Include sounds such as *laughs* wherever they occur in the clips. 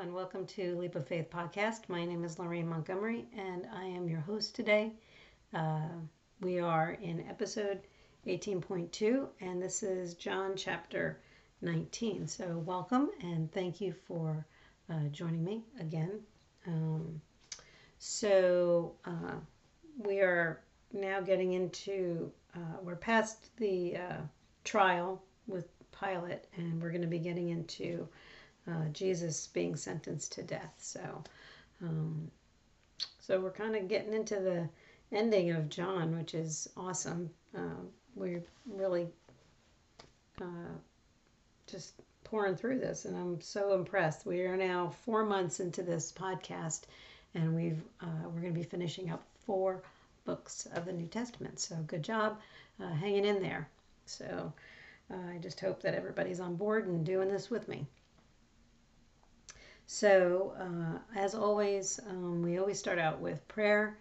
and welcome to Leap of Faith podcast. My name is Lorraine Montgomery, and I am your host today. Uh, we are in episode 18.2, and this is John chapter 19. So, welcome and thank you for uh, joining me again. Um, so, uh, we are now getting into, uh, we're past the uh, trial with Pilate, and we're going to be getting into uh, Jesus being sentenced to death. So, um, so we're kind of getting into the ending of John, which is awesome. Uh, we're really uh, just pouring through this, and I'm so impressed. We are now four months into this podcast, and we've uh, we're going to be finishing up four books of the New Testament. So good job uh, hanging in there. So. I just hope that everybody's on board and doing this with me. So, uh, as always, um, we always start out with prayer.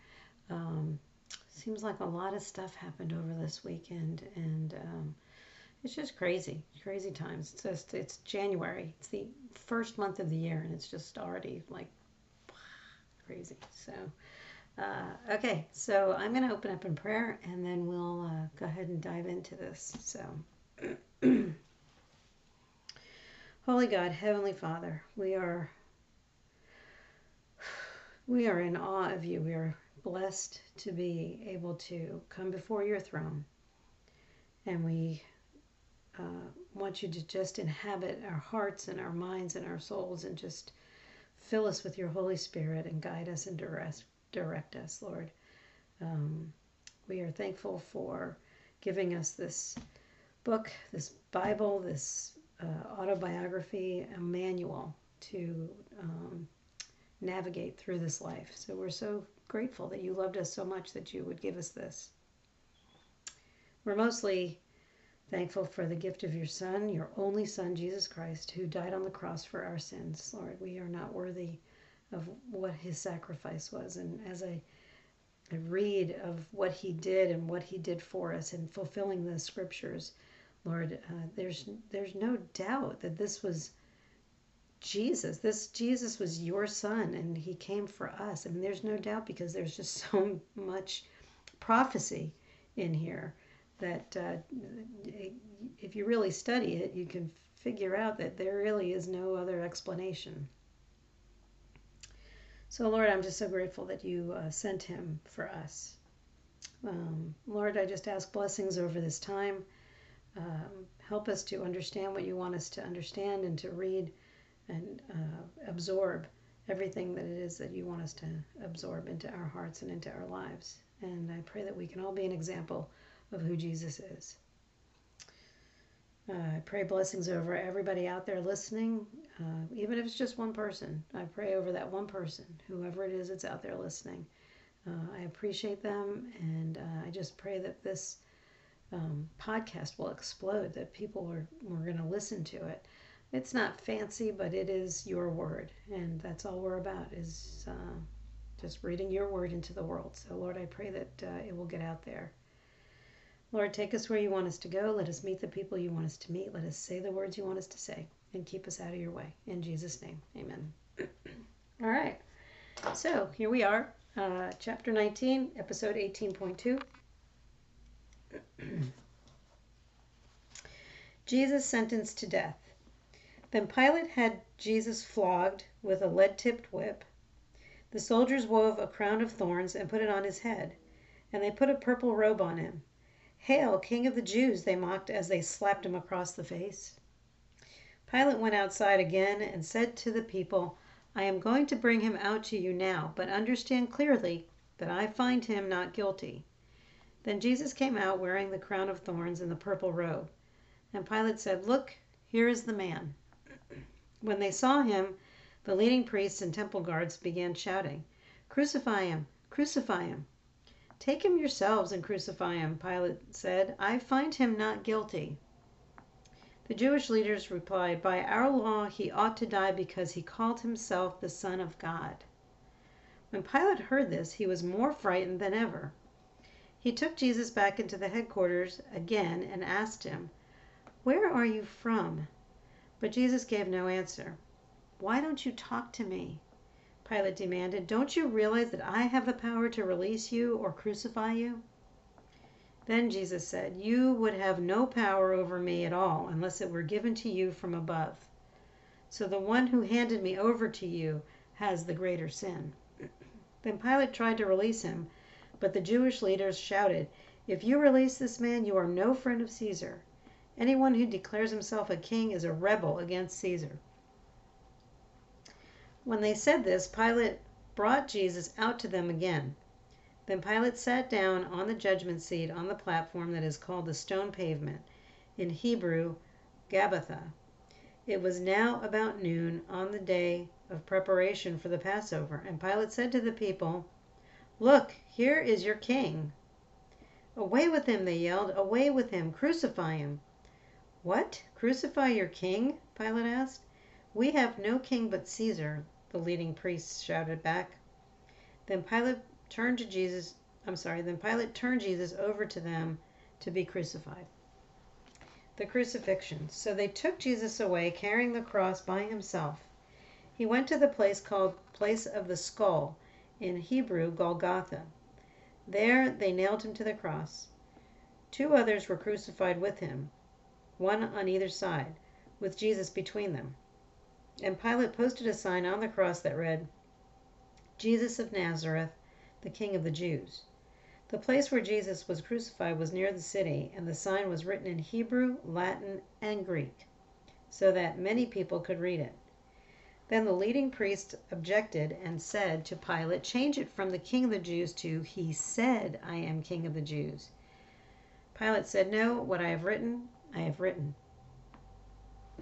Um, seems like a lot of stuff happened over this weekend, and um, it's just crazy, crazy times. It's just it's January. It's the first month of the year, and it's just already like crazy. So, uh, okay, so I'm going to open up in prayer, and then we'll uh, go ahead and dive into this. So. *clears throat* Holy God, Heavenly Father, we are we are in awe of you. We are blessed to be able to come before your throne. And we uh, want you to just inhabit our hearts and our minds and our souls and just fill us with your Holy Spirit and guide us and direct, direct us, Lord. Um, we are thankful for giving us this book, this Bible, this uh, autobiography, a manual to um, navigate through this life. So we're so grateful that you loved us so much that you would give us this. We're mostly thankful for the gift of your Son, your only Son, Jesus Christ, who died on the cross for our sins. Lord, we are not worthy of what his sacrifice was. And as I, I read of what he did and what he did for us in fulfilling the scriptures, Lord, uh, there's there's no doubt that this was Jesus. This Jesus was your son and he came for us. I mean, there's no doubt because there's just *laughs* so much prophecy in here that uh, if you really study it, you can figure out that there really is no other explanation. So, Lord, I'm just so grateful that you uh, sent him for us. Um, Lord, I just ask blessings over this time. Um, help us to understand what you want us to understand and to read and uh, absorb everything that it is that you want us to absorb into our hearts and into our lives. And I pray that we can all be an example of who Jesus is. Uh, I pray blessings over everybody out there listening, uh, even if it's just one person. I pray over that one person, whoever it is that's out there listening. Uh, I appreciate them, and uh, I just pray that this um, podcast will explode, that people are, are going to listen to it it's not fancy, but it is your word, and that's all we're about is uh, just reading your word into the world. So, Lord, I pray that uh, it will get out there. Lord, take us where you want us to go. Let us meet the people you want us to meet. Let us say the words you want us to say, and keep us out of your way. In Jesus' name, Amen. *clears throat* all right. So here we are, uh, chapter 19, episode 18.2. *clears throat* Jesus sentenced to death. Then Pilate had Jesus flogged with a lead tipped whip. The soldiers wove a crown of thorns and put it on his head, and they put a purple robe on him. Hail, King of the Jews! they mocked as they slapped him across the face. Pilate went outside again and said to the people, I am going to bring him out to you now, but understand clearly that I find him not guilty. Then Jesus came out wearing the crown of thorns and the purple robe. And Pilate said, Look, here is the man. When they saw him, the leading priests and temple guards began shouting, Crucify him! Crucify him! Take him yourselves and crucify him, Pilate said. I find him not guilty. The Jewish leaders replied, By our law he ought to die because he called himself the Son of God. When Pilate heard this, he was more frightened than ever. He took Jesus back into the headquarters again and asked him, Where are you from? But Jesus gave no answer. Why don't you talk to me? Pilate demanded. Don't you realize that I have the power to release you or crucify you? Then Jesus said, You would have no power over me at all unless it were given to you from above. So the one who handed me over to you has the greater sin. *clears throat* Then Pilate tried to release him, but the Jewish leaders shouted, If you release this man, you are no friend of Caesar. Anyone who declares himself a king is a rebel against Caesar. When they said this, Pilate brought Jesus out to them again. Then Pilate sat down on the judgment seat on the platform that is called the stone pavement, in Hebrew, Gabbatha. It was now about noon on the day of preparation for the Passover, and Pilate said to the people, Look, here is your king. Away with him, they yelled. Away with him. Crucify him. What? Crucify your king? Pilate asked. We have no king but Caesar, the leading priests shouted back. Then Pilate turned to Jesus, I'm sorry, then Pilate turned Jesus over to them to be crucified. The crucifixion. So they took Jesus away, carrying the cross by himself. He went to the place called Place of the Skull, in Hebrew, Golgotha. There they nailed him to the cross. Two others were crucified with him, one on either side, with Jesus between them. And Pilate posted a sign on the cross that read, Jesus of Nazareth, the King of the Jews. The place where Jesus was crucified was near the city, and the sign was written in Hebrew, Latin, and Greek, so that many people could read it. Then the leading priest objected and said to Pilate, Change it from the King of the Jews to He said, I am King of the Jews. Pilate said, No, what I have written, I have written.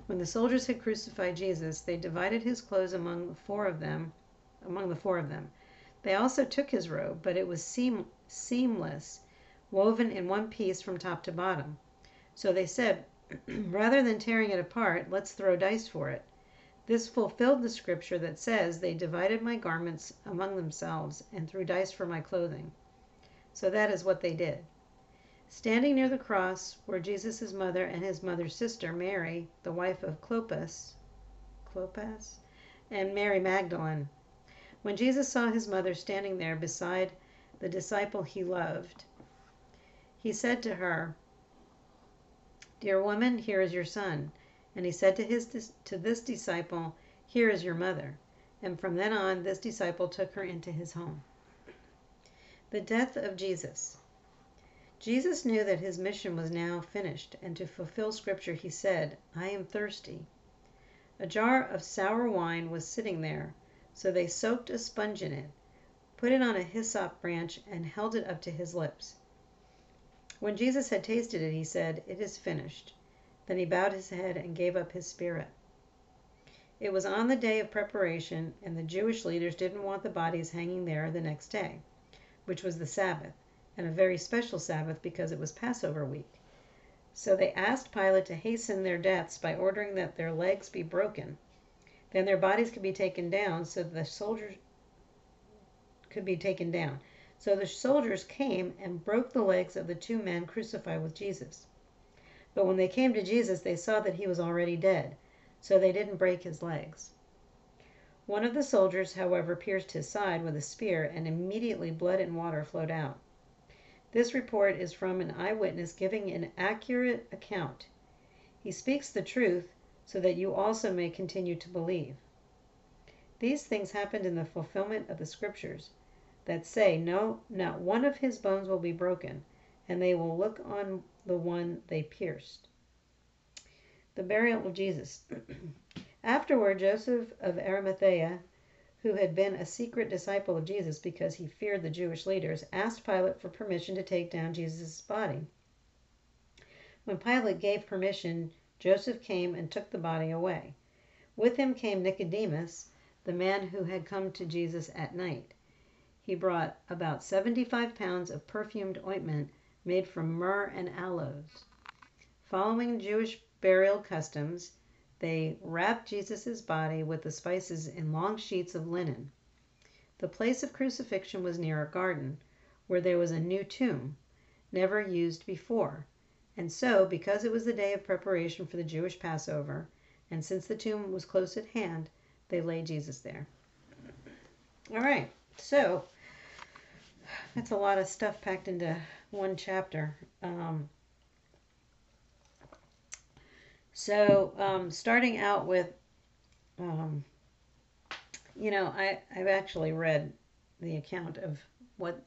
When the soldiers had crucified Jesus, they divided his clothes among the four of them, among the four of them. They also took his robe, but it was seam, seamless, woven in one piece from top to bottom. So they said, *clears throat* Rather than tearing it apart, let's throw dice for it. This fulfilled the scripture that says, They divided my garments among themselves and threw dice for my clothing. So that is what they did. Standing near the cross were Jesus' mother and his mother's sister, Mary, the wife of Clopas, Clopas, and Mary Magdalene. When Jesus saw his mother standing there beside the disciple he loved, he said to her, Dear woman, here is your son. And he said to his to this disciple, Here is your mother. And from then on, this disciple took her into his home. The death of Jesus. Jesus knew that his mission was now finished, and to fulfill scripture, he said, I am thirsty. A jar of sour wine was sitting there so they soaked a sponge in it, put it on a hyssop branch, and held it up to his lips. When Jesus had tasted it, he said, It is finished. Then he bowed his head and gave up his spirit. It was on the day of preparation, and the Jewish leaders didn't want the bodies hanging there the next day, which was the Sabbath, and a very special Sabbath because it was Passover week. So they asked Pilate to hasten their deaths by ordering that their legs be broken then their bodies could be taken down so the soldiers could be taken down. So the soldiers came and broke the legs of the two men crucified with Jesus. But when they came to Jesus, they saw that he was already dead, so they didn't break his legs. One of the soldiers, however, pierced his side with a spear, and immediately blood and water flowed out. This report is from an eyewitness giving an accurate account. He speaks the truth so that you also may continue to believe. These things happened in the fulfillment of the scriptures that say, No, not one of his bones will be broken, and they will look on the one they pierced. The burial of Jesus. *clears throat* Afterward, Joseph of Arimathea, who had been a secret disciple of Jesus because he feared the Jewish leaders, asked Pilate for permission to take down Jesus' body. When Pilate gave permission, Joseph came and took the body away. With him came Nicodemus, the man who had come to Jesus at night. He brought about 75 pounds of perfumed ointment made from myrrh and aloes. Following Jewish burial customs, they wrapped Jesus' body with the spices in long sheets of linen. The place of crucifixion was near a garden, where there was a new tomb, never used before. And so, because it was the day of preparation for the Jewish Passover, and since the tomb was close at hand, they laid Jesus there. All right, so that's a lot of stuff packed into one chapter. Um, so, um, starting out with, um, you know, I, I've actually read the account of what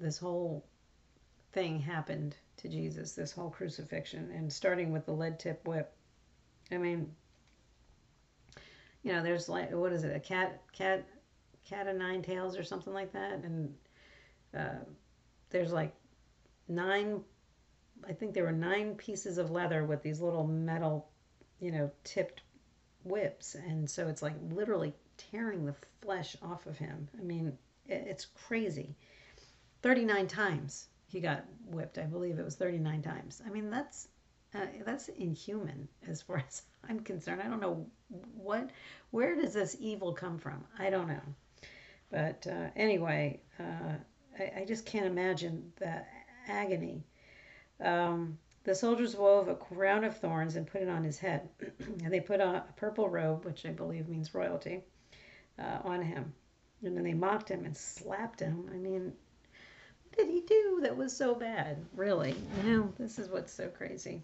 this whole thing happened to Jesus, this whole crucifixion, and starting with the lead tip whip. I mean, you know, there's like, what is it, a cat, cat, cat of nine tails or something like that, and uh, there's like nine, I think there were nine pieces of leather with these little metal, you know, tipped whips, and so it's like literally tearing the flesh off of him. I mean, it's crazy. 39 times he got whipped. I believe it was 39 times. I mean, that's uh, that's inhuman as far as *laughs* I'm concerned. I don't know what, where does this evil come from? I don't know. But uh, anyway, uh, I, I, just can't imagine the agony. Um, the soldiers wove a crown of thorns and put it on his head. *clears throat* and they put on a purple robe, which I believe means royalty, uh, on him. And then they mocked him and slapped him. I mean, what did he do that was so bad? Really? You know, this is what's so crazy.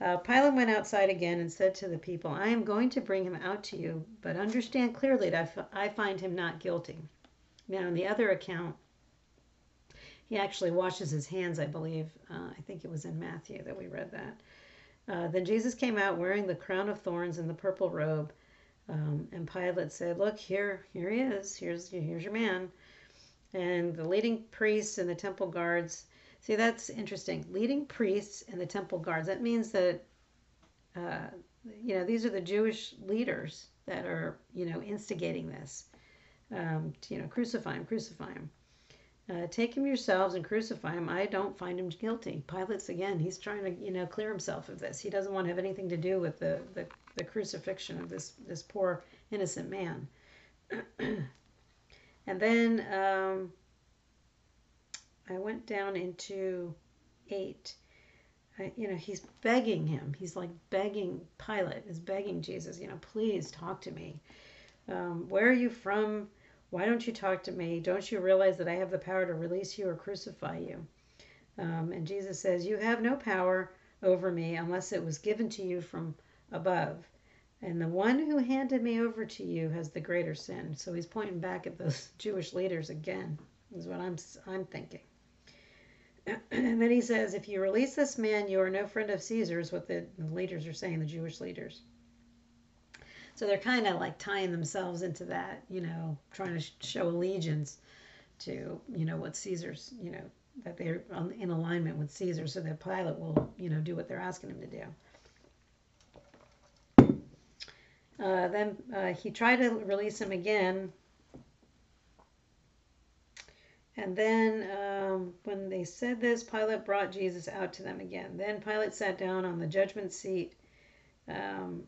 Uh, Pilate went outside again and said to the people, I am going to bring him out to you, but understand clearly that I find him not guilty. Now, in the other account, he actually washes his hands, I believe. Uh, I think it was in Matthew that we read that. Uh, then Jesus came out wearing the crown of thorns and the purple robe. Um, and Pilate said, "Look here, here he is. Here's here's your man." And the leading priests and the temple guards. See, that's interesting. Leading priests and the temple guards. That means that, uh, you know, these are the Jewish leaders that are, you know, instigating this. Um, to, you know, crucify him, crucify him. Uh, take him yourselves and crucify him. I don't find him guilty. Pilate's again. He's trying to, you know, clear himself of this. He doesn't want to have anything to do with the the, the crucifixion of this this poor innocent man. *clears throat* and then um, I went down into eight. I, you know, he's begging him. He's like begging Pilate is begging Jesus. You know, please talk to me. Um, where are you from? Why don't you talk to me? Don't you realize that I have the power to release you or crucify you? Um, and Jesus says, You have no power over me unless it was given to you from above. And the one who handed me over to you has the greater sin. So he's pointing back at those *laughs* Jewish leaders again, is what I'm, I'm thinking. and *clears throat* then he says, If you release this man, you are no friend of Caesar's, what the leaders are saying, the Jewish leaders. So they're kind of like tying themselves into that, you know, trying to show allegiance to, you know, what Caesar's, you know, that they're in alignment with Caesar so that Pilate will, you know, do what they're asking him to do. Uh, then uh, he tried to release him again. And then um, when they said this, Pilate brought Jesus out to them again. Then Pilate sat down on the judgment seat um,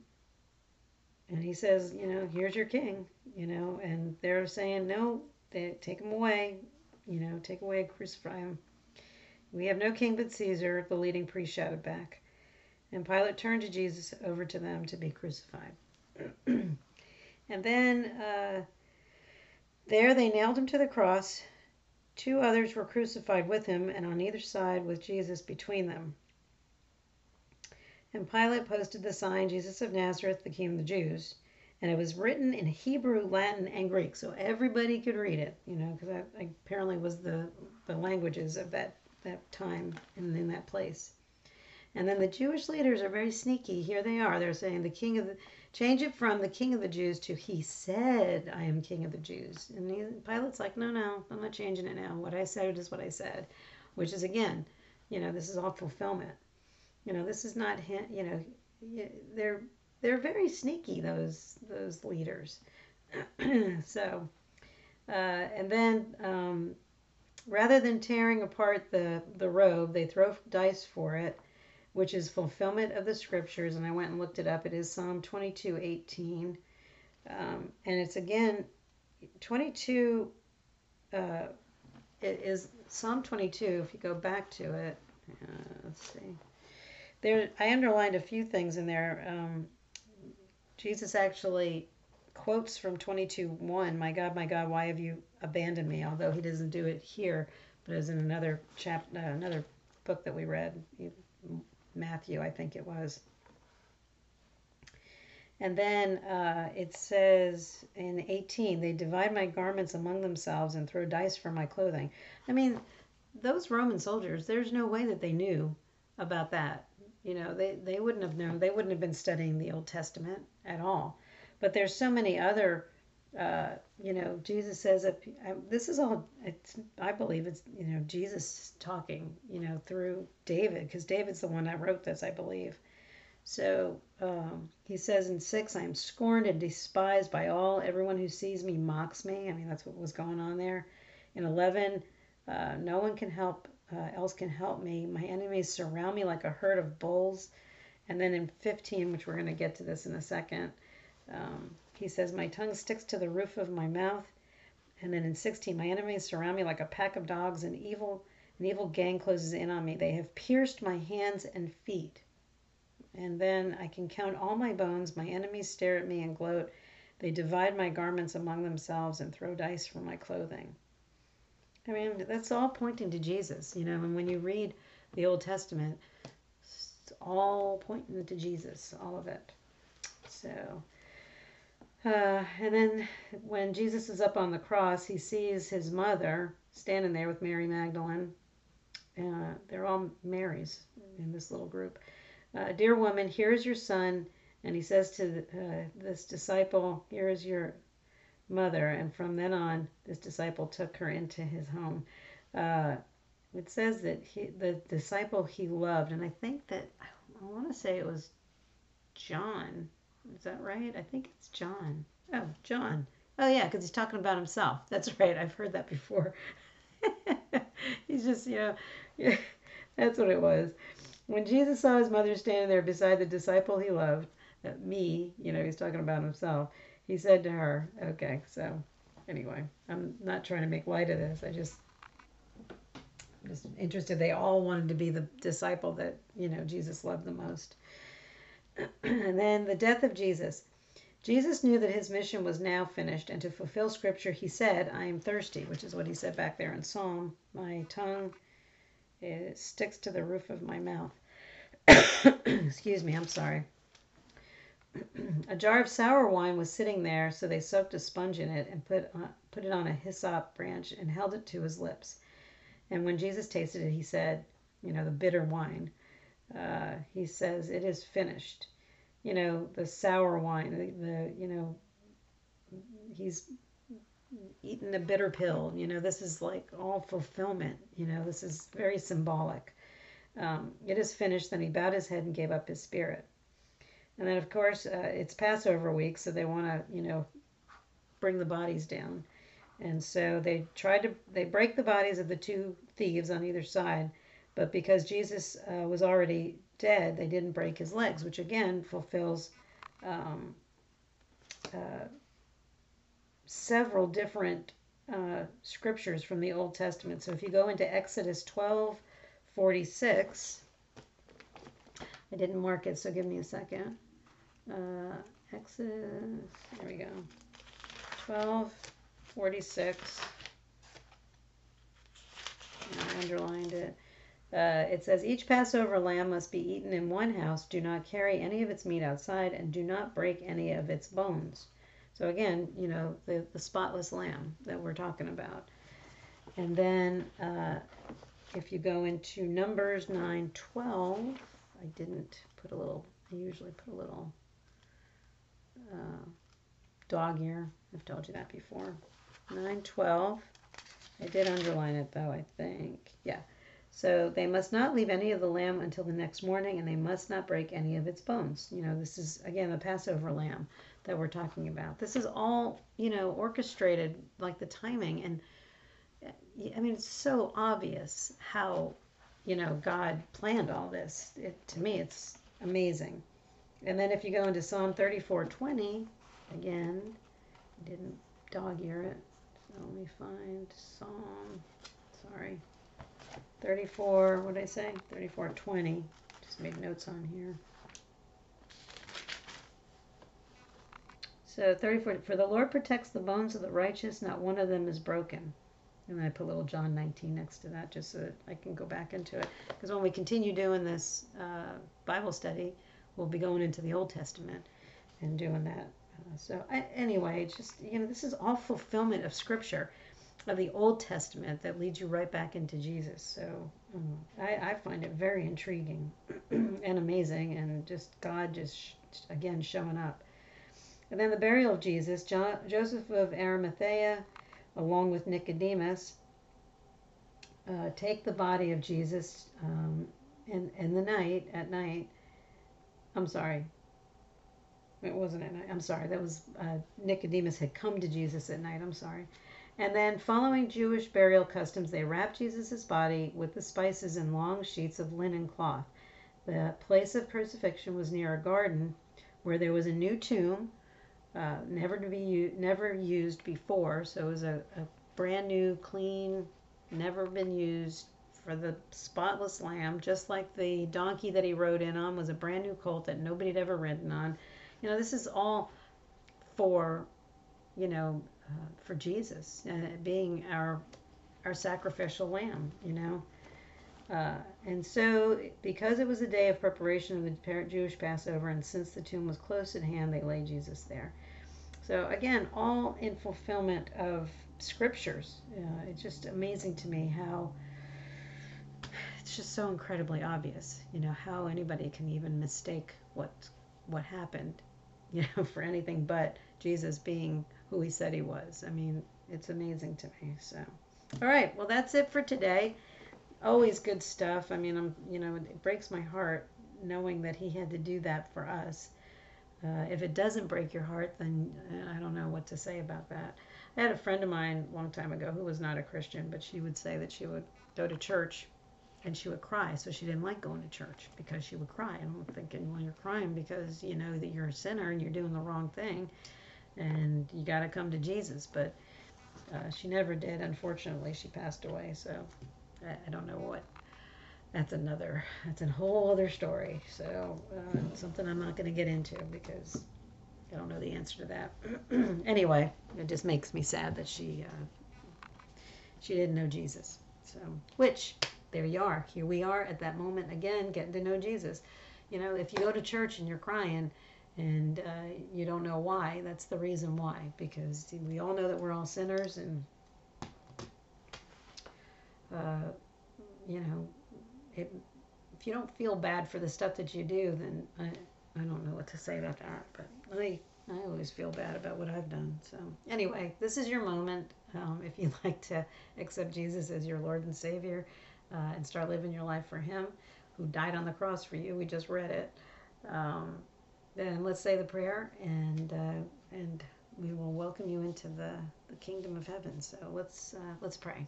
and he says, you know, here's your king, you know, and they're saying, no, they take him away, you know, take away, crucify him. We have no king but Caesar, the leading priest shouted back. And Pilate turned to Jesus over to them to be crucified. *clears throat* and then uh, there they nailed him to the cross. Two others were crucified with him, and on either side with Jesus between them. And Pilate posted the sign, Jesus of Nazareth, the King of the Jews. And it was written in Hebrew, Latin, and Greek, so everybody could read it, you know, because that apparently was the, the languages of that, that time and in that place. And then the Jewish leaders are very sneaky. Here they are. They're saying the king of the, change it from the king of the Jews to he said, I am king of the Jews. And he, Pilate's like, no, no, I'm not changing it now. What I said is what I said, which is again, you know, this is all fulfillment. You know, this is not you know they're they're very sneaky those those leaders. *clears throat* so uh, and then um, rather than tearing apart the the robe, they throw dice for it, which is fulfillment of the scriptures. And I went and looked it up. It is Psalm twenty two eighteen, um, and it's again twenty two. Uh, it is Psalm 22. If you go back to it, uh, let's see there I underlined a few things in there. Um, Jesus actually quotes from 22 1 My God, my God, why have you abandoned me? Although he doesn't do it here, but as in another chap, uh, another book that we read, Matthew, I think it was. And then uh, it says in 18, they divide my garments among themselves and throw dice for my clothing. I mean, those Roman soldiers, there's no way that they knew about that. You know, they, they wouldn't have known. They wouldn't have been studying the Old Testament at all. But there's so many other, uh, you know, Jesus says that this is all, it's, I believe it's, you know, Jesus talking, you know, through David, because David's the one that wrote this, I believe. So um, he says in 6, I am scorned and despised by all. Everyone who sees me mocks me. I mean, that's what was going on there. In 11, uh, no one can help uh, else can help me. My enemies surround me like a herd of bulls. And then in 15, which we're going to get to this in a second, um, he says, My tongue sticks to the roof of my mouth. And then in 16, my enemies surround me like a pack of dogs. An evil, an evil gang closes in on me. They have pierced my hands and feet. And then I can count all my bones. My enemies stare at me and gloat. They divide my garments among themselves and throw dice for my clothing. I mean, that's all pointing to Jesus, you know. And when you read the Old Testament, it's all pointing to Jesus, all of it. So, uh, and then when Jesus is up on the cross, he sees his mother standing there with Mary Magdalene. Uh, they're all Marys in this little group. Uh, Dear woman, here is your son. And he says to uh, this disciple, Here is your mother, and from then on, this disciple took her into his home. Uh, it says that he, the disciple he loved, and I think that I want to say it was John. Is that right? I think it's John. Oh, John. Oh yeah, because he's talking about himself. *laughs* That's right. I've heard that before. *laughs* he's just, you know, yeah, *laughs* that's what it was. When Jesus saw his mother standing there beside the disciple he loved, me, you know, he's talking about himself he said to her, okay, so anyway, I'm not trying to make light of this. I just I'm just interested. They all wanted to be the disciple that, you know, Jesus loved the most. *clears throat* and then the death of Jesus. Jesus knew that his mission was now finished, and to fulfill scripture, he said, I am thirsty, which is what he said back there in Psalm. My tongue it sticks to the roof of my mouth. *coughs* Excuse me, I'm sorry. *clears throat* a jar of sour wine was sitting there, so they soaked a sponge in it and put, put it on a hyssop branch and held it to his lips. And when Jesus tasted it, he said, you know, the bitter wine, uh, he says, it is finished. You know, the sour wine, the, the you know, he's eaten a bitter pill. You know, this is like all fulfillment. You know, this is very symbolic. Um, it is finished. Then he bowed his head and gave up his spirit. And then, of course, uh, it's Passover week, so they want to, you know, bring the bodies down. And so they tried to, they break the bodies of the two thieves on either side. But because Jesus uh, was already dead, they didn't break his legs, which again fulfills um, uh, several different uh, scriptures from the Old Testament. So if you go into Exodus 12 46, I didn't mark it, so give me a second. Uh, Exodus, there we go. 12, 46. I underlined it. Uh, it says, Each Passover lamb must be eaten in one house. Do not carry any of its meat outside, and do not break any of its bones. So, again, you know, the, the spotless lamb that we're talking about. And then uh, if you go into Numbers 9 12, I didn't put a little, I usually put a little uh, dog ear. I've told you that before. 912. I did underline it though, I think. Yeah. So they must not leave any of the lamb until the next morning, and they must not break any of its bones. You know, this is, again, the Passover lamb that we're talking about. This is all, you know, orchestrated, like the timing. And I mean, it's so obvious how, you know, God planned all this. It, to me, it's amazing. And then if you go into Psalm 34:20, again, didn't dog ear it. So let me find Psalm, sorry, 34, what did I say? 34:20. Just made notes on here. So 34, for the Lord protects the bones of the righteous, not one of them is broken. And then I put little John 19 next to that just so that I can go back into it. Because when we continue doing this uh, Bible study, we'll be going into the Old Testament and doing that. Uh, so, I, anyway, just, you know, this is all fulfillment of Scripture, of the Old Testament that leads you right back into Jesus. So, um, I, I find it very intriguing *clears throat* and amazing, and just God just, again, showing up. And then the burial of Jesus, jo- Joseph of Arimathea along with Nicodemus, uh, take the body of Jesus um, in, in the night, at night. I'm sorry. It wasn't at night. I'm sorry. That was uh, Nicodemus had come to Jesus at night. I'm sorry. And then, following Jewish burial customs, they wrapped Jesus' body with the spices in long sheets of linen cloth. The place of crucifixion was near a garden where there was a new tomb uh, never to be u- never used before. So it was a, a brand new, clean, never been used for the spotless lamb, just like the donkey that he rode in on was a brand new colt that nobody had ever ridden on. You know, this is all for, you know, uh, for Jesus uh, being our our sacrificial lamb. You know. Uh, and so, because it was a day of preparation of the Jewish Passover, and since the tomb was close at hand, they laid Jesus there. So again, all in fulfillment of scriptures. Uh, it's just amazing to me how it's just so incredibly obvious. You know how anybody can even mistake what what happened, *laughs* you know, for anything but Jesus being who he said he was. I mean, it's amazing to me. So, all right, well that's it for today. Always good stuff. I mean, I'm you know it breaks my heart knowing that he had to do that for us uh, if it doesn't break your heart, then uh, I don't know what to say about that. I had a friend of mine a long time ago who was not a Christian, but she would say that she would go to church and she would cry. So she didn't like going to church because she would cry. And I'm thinking, well, you're crying because you know that you're a sinner and you're doing the wrong thing and you got to come to Jesus. But uh, she never did. Unfortunately, she passed away. So I, I don't know what that's another that's a whole other story so uh, something i'm not going to get into because i don't know the answer to that *clears throat* anyway it just makes me sad that she uh, she didn't know jesus so which there you are here we are at that moment again getting to know jesus you know if you go to church and you're crying and uh, you don't know why that's the reason why because we all know that we're all sinners and uh, you know it, if you don't feel bad for the stuff that you do, then I, I don't know what to say about that. But I, I always feel bad about what I've done. So anyway, this is your moment. Um, if you'd *laughs* like to accept Jesus as your Lord and Savior uh, and start living your life for Him, who died on the cross for you, we just read it. Um, then let's say the prayer and uh, and we will welcome you into the, the kingdom of heaven. So let's uh, let's pray.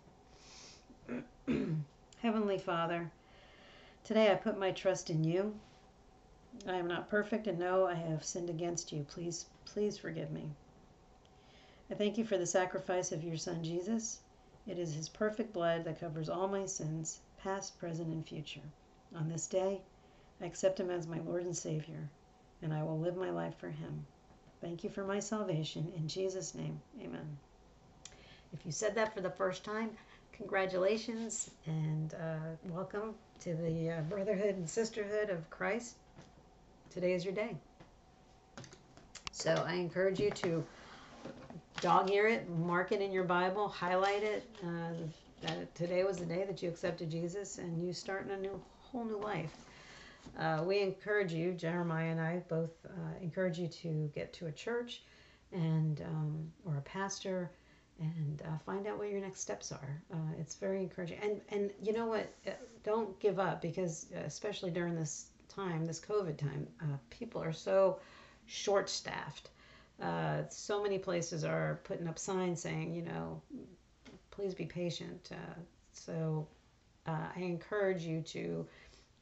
*clears throat* Heavenly Father. Today I put my trust in you. I am not perfect and know I have sinned against you. Please, please forgive me. I thank you for the sacrifice of your Son Jesus. It is his perfect blood that covers all my sins, past, present, and future. On this day, I accept him as my Lord and Savior, and I will live my life for him. Thank you for my salvation. In Jesus' name, amen. If you said that for the first time, congratulations and uh, welcome to the uh, brotherhood and sisterhood of Christ. Today is your day. So I encourage you to dog ear it, mark it in your Bible, highlight it. Uh, that today was the day that you accepted Jesus and you start in a new whole new life. Uh, we encourage you, Jeremiah and I both uh, encourage you to get to a church and um, or a pastor and uh, find out what your next steps are. Uh, it's very encouraging. And and you know what? Uh, don't give up because uh, especially during this time, this COVID time, people are so short-staffed. Uh, so many places are putting up signs saying, you know, please be patient. so I encourage you to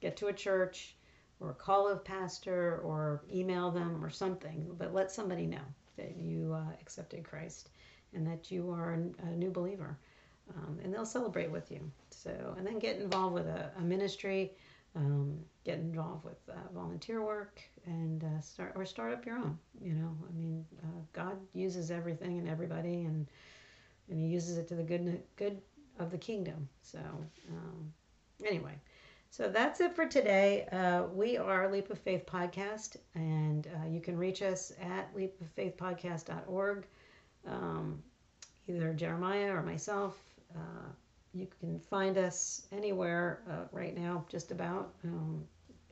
get to a church or call a pastor or email them or something, but let somebody know that you accepted Christ and that you are a new believer. Um, and they'll celebrate with you. So, and then get involved with a, a ministry um, get involved with uh, volunteer work and uh, start or start up your own. You know, I mean, uh, God uses everything and everybody, and and He uses it to the good good of the kingdom. So um, anyway. So that's it for today. Uh, we are Leap of Faith Podcast, and uh, you can reach us at leapoffaithpodcast.org. Um, either Jeremiah or myself. You can find us anywhere uh, right now, just about um,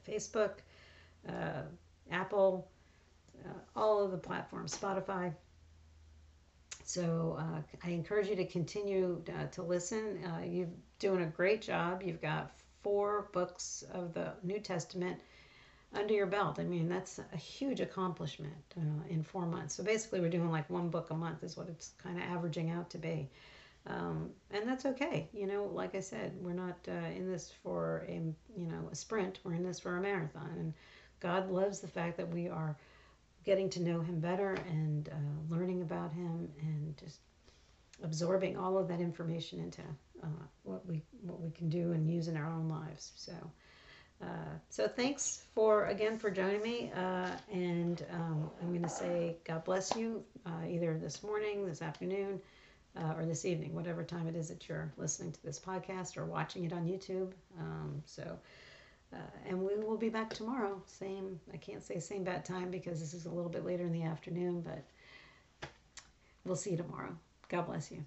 Facebook, uh, Apple, uh, all of the platforms, Spotify. So uh, I encourage you to continue uh, to listen. you're doing a great job. You've got four books of the New Testament under your belt. I mean, that's a huge accomplishment uh, in four months. So basically, we're doing like one book a month, is what it's kind of averaging out to be. Um, and that's okay. You know, like I said, we're not uh, in this for a you know a sprint. We're in this for a marathon, and God loves the fact that we are getting to know Him better and uh, learning about Him and just absorbing all of that information into uh, what we what we can do and use in our own lives. So. Uh, so thanks for again for joining me, uh, and um, I'm going to say God bless you uh, either this morning, this afternoon, uh, or this evening, whatever time it is that you're listening to this podcast or watching it on YouTube. Um, so, uh, and we will be back tomorrow. Same, I can't say same bad time because this is a little bit later in the afternoon, but we'll see you tomorrow. God bless you.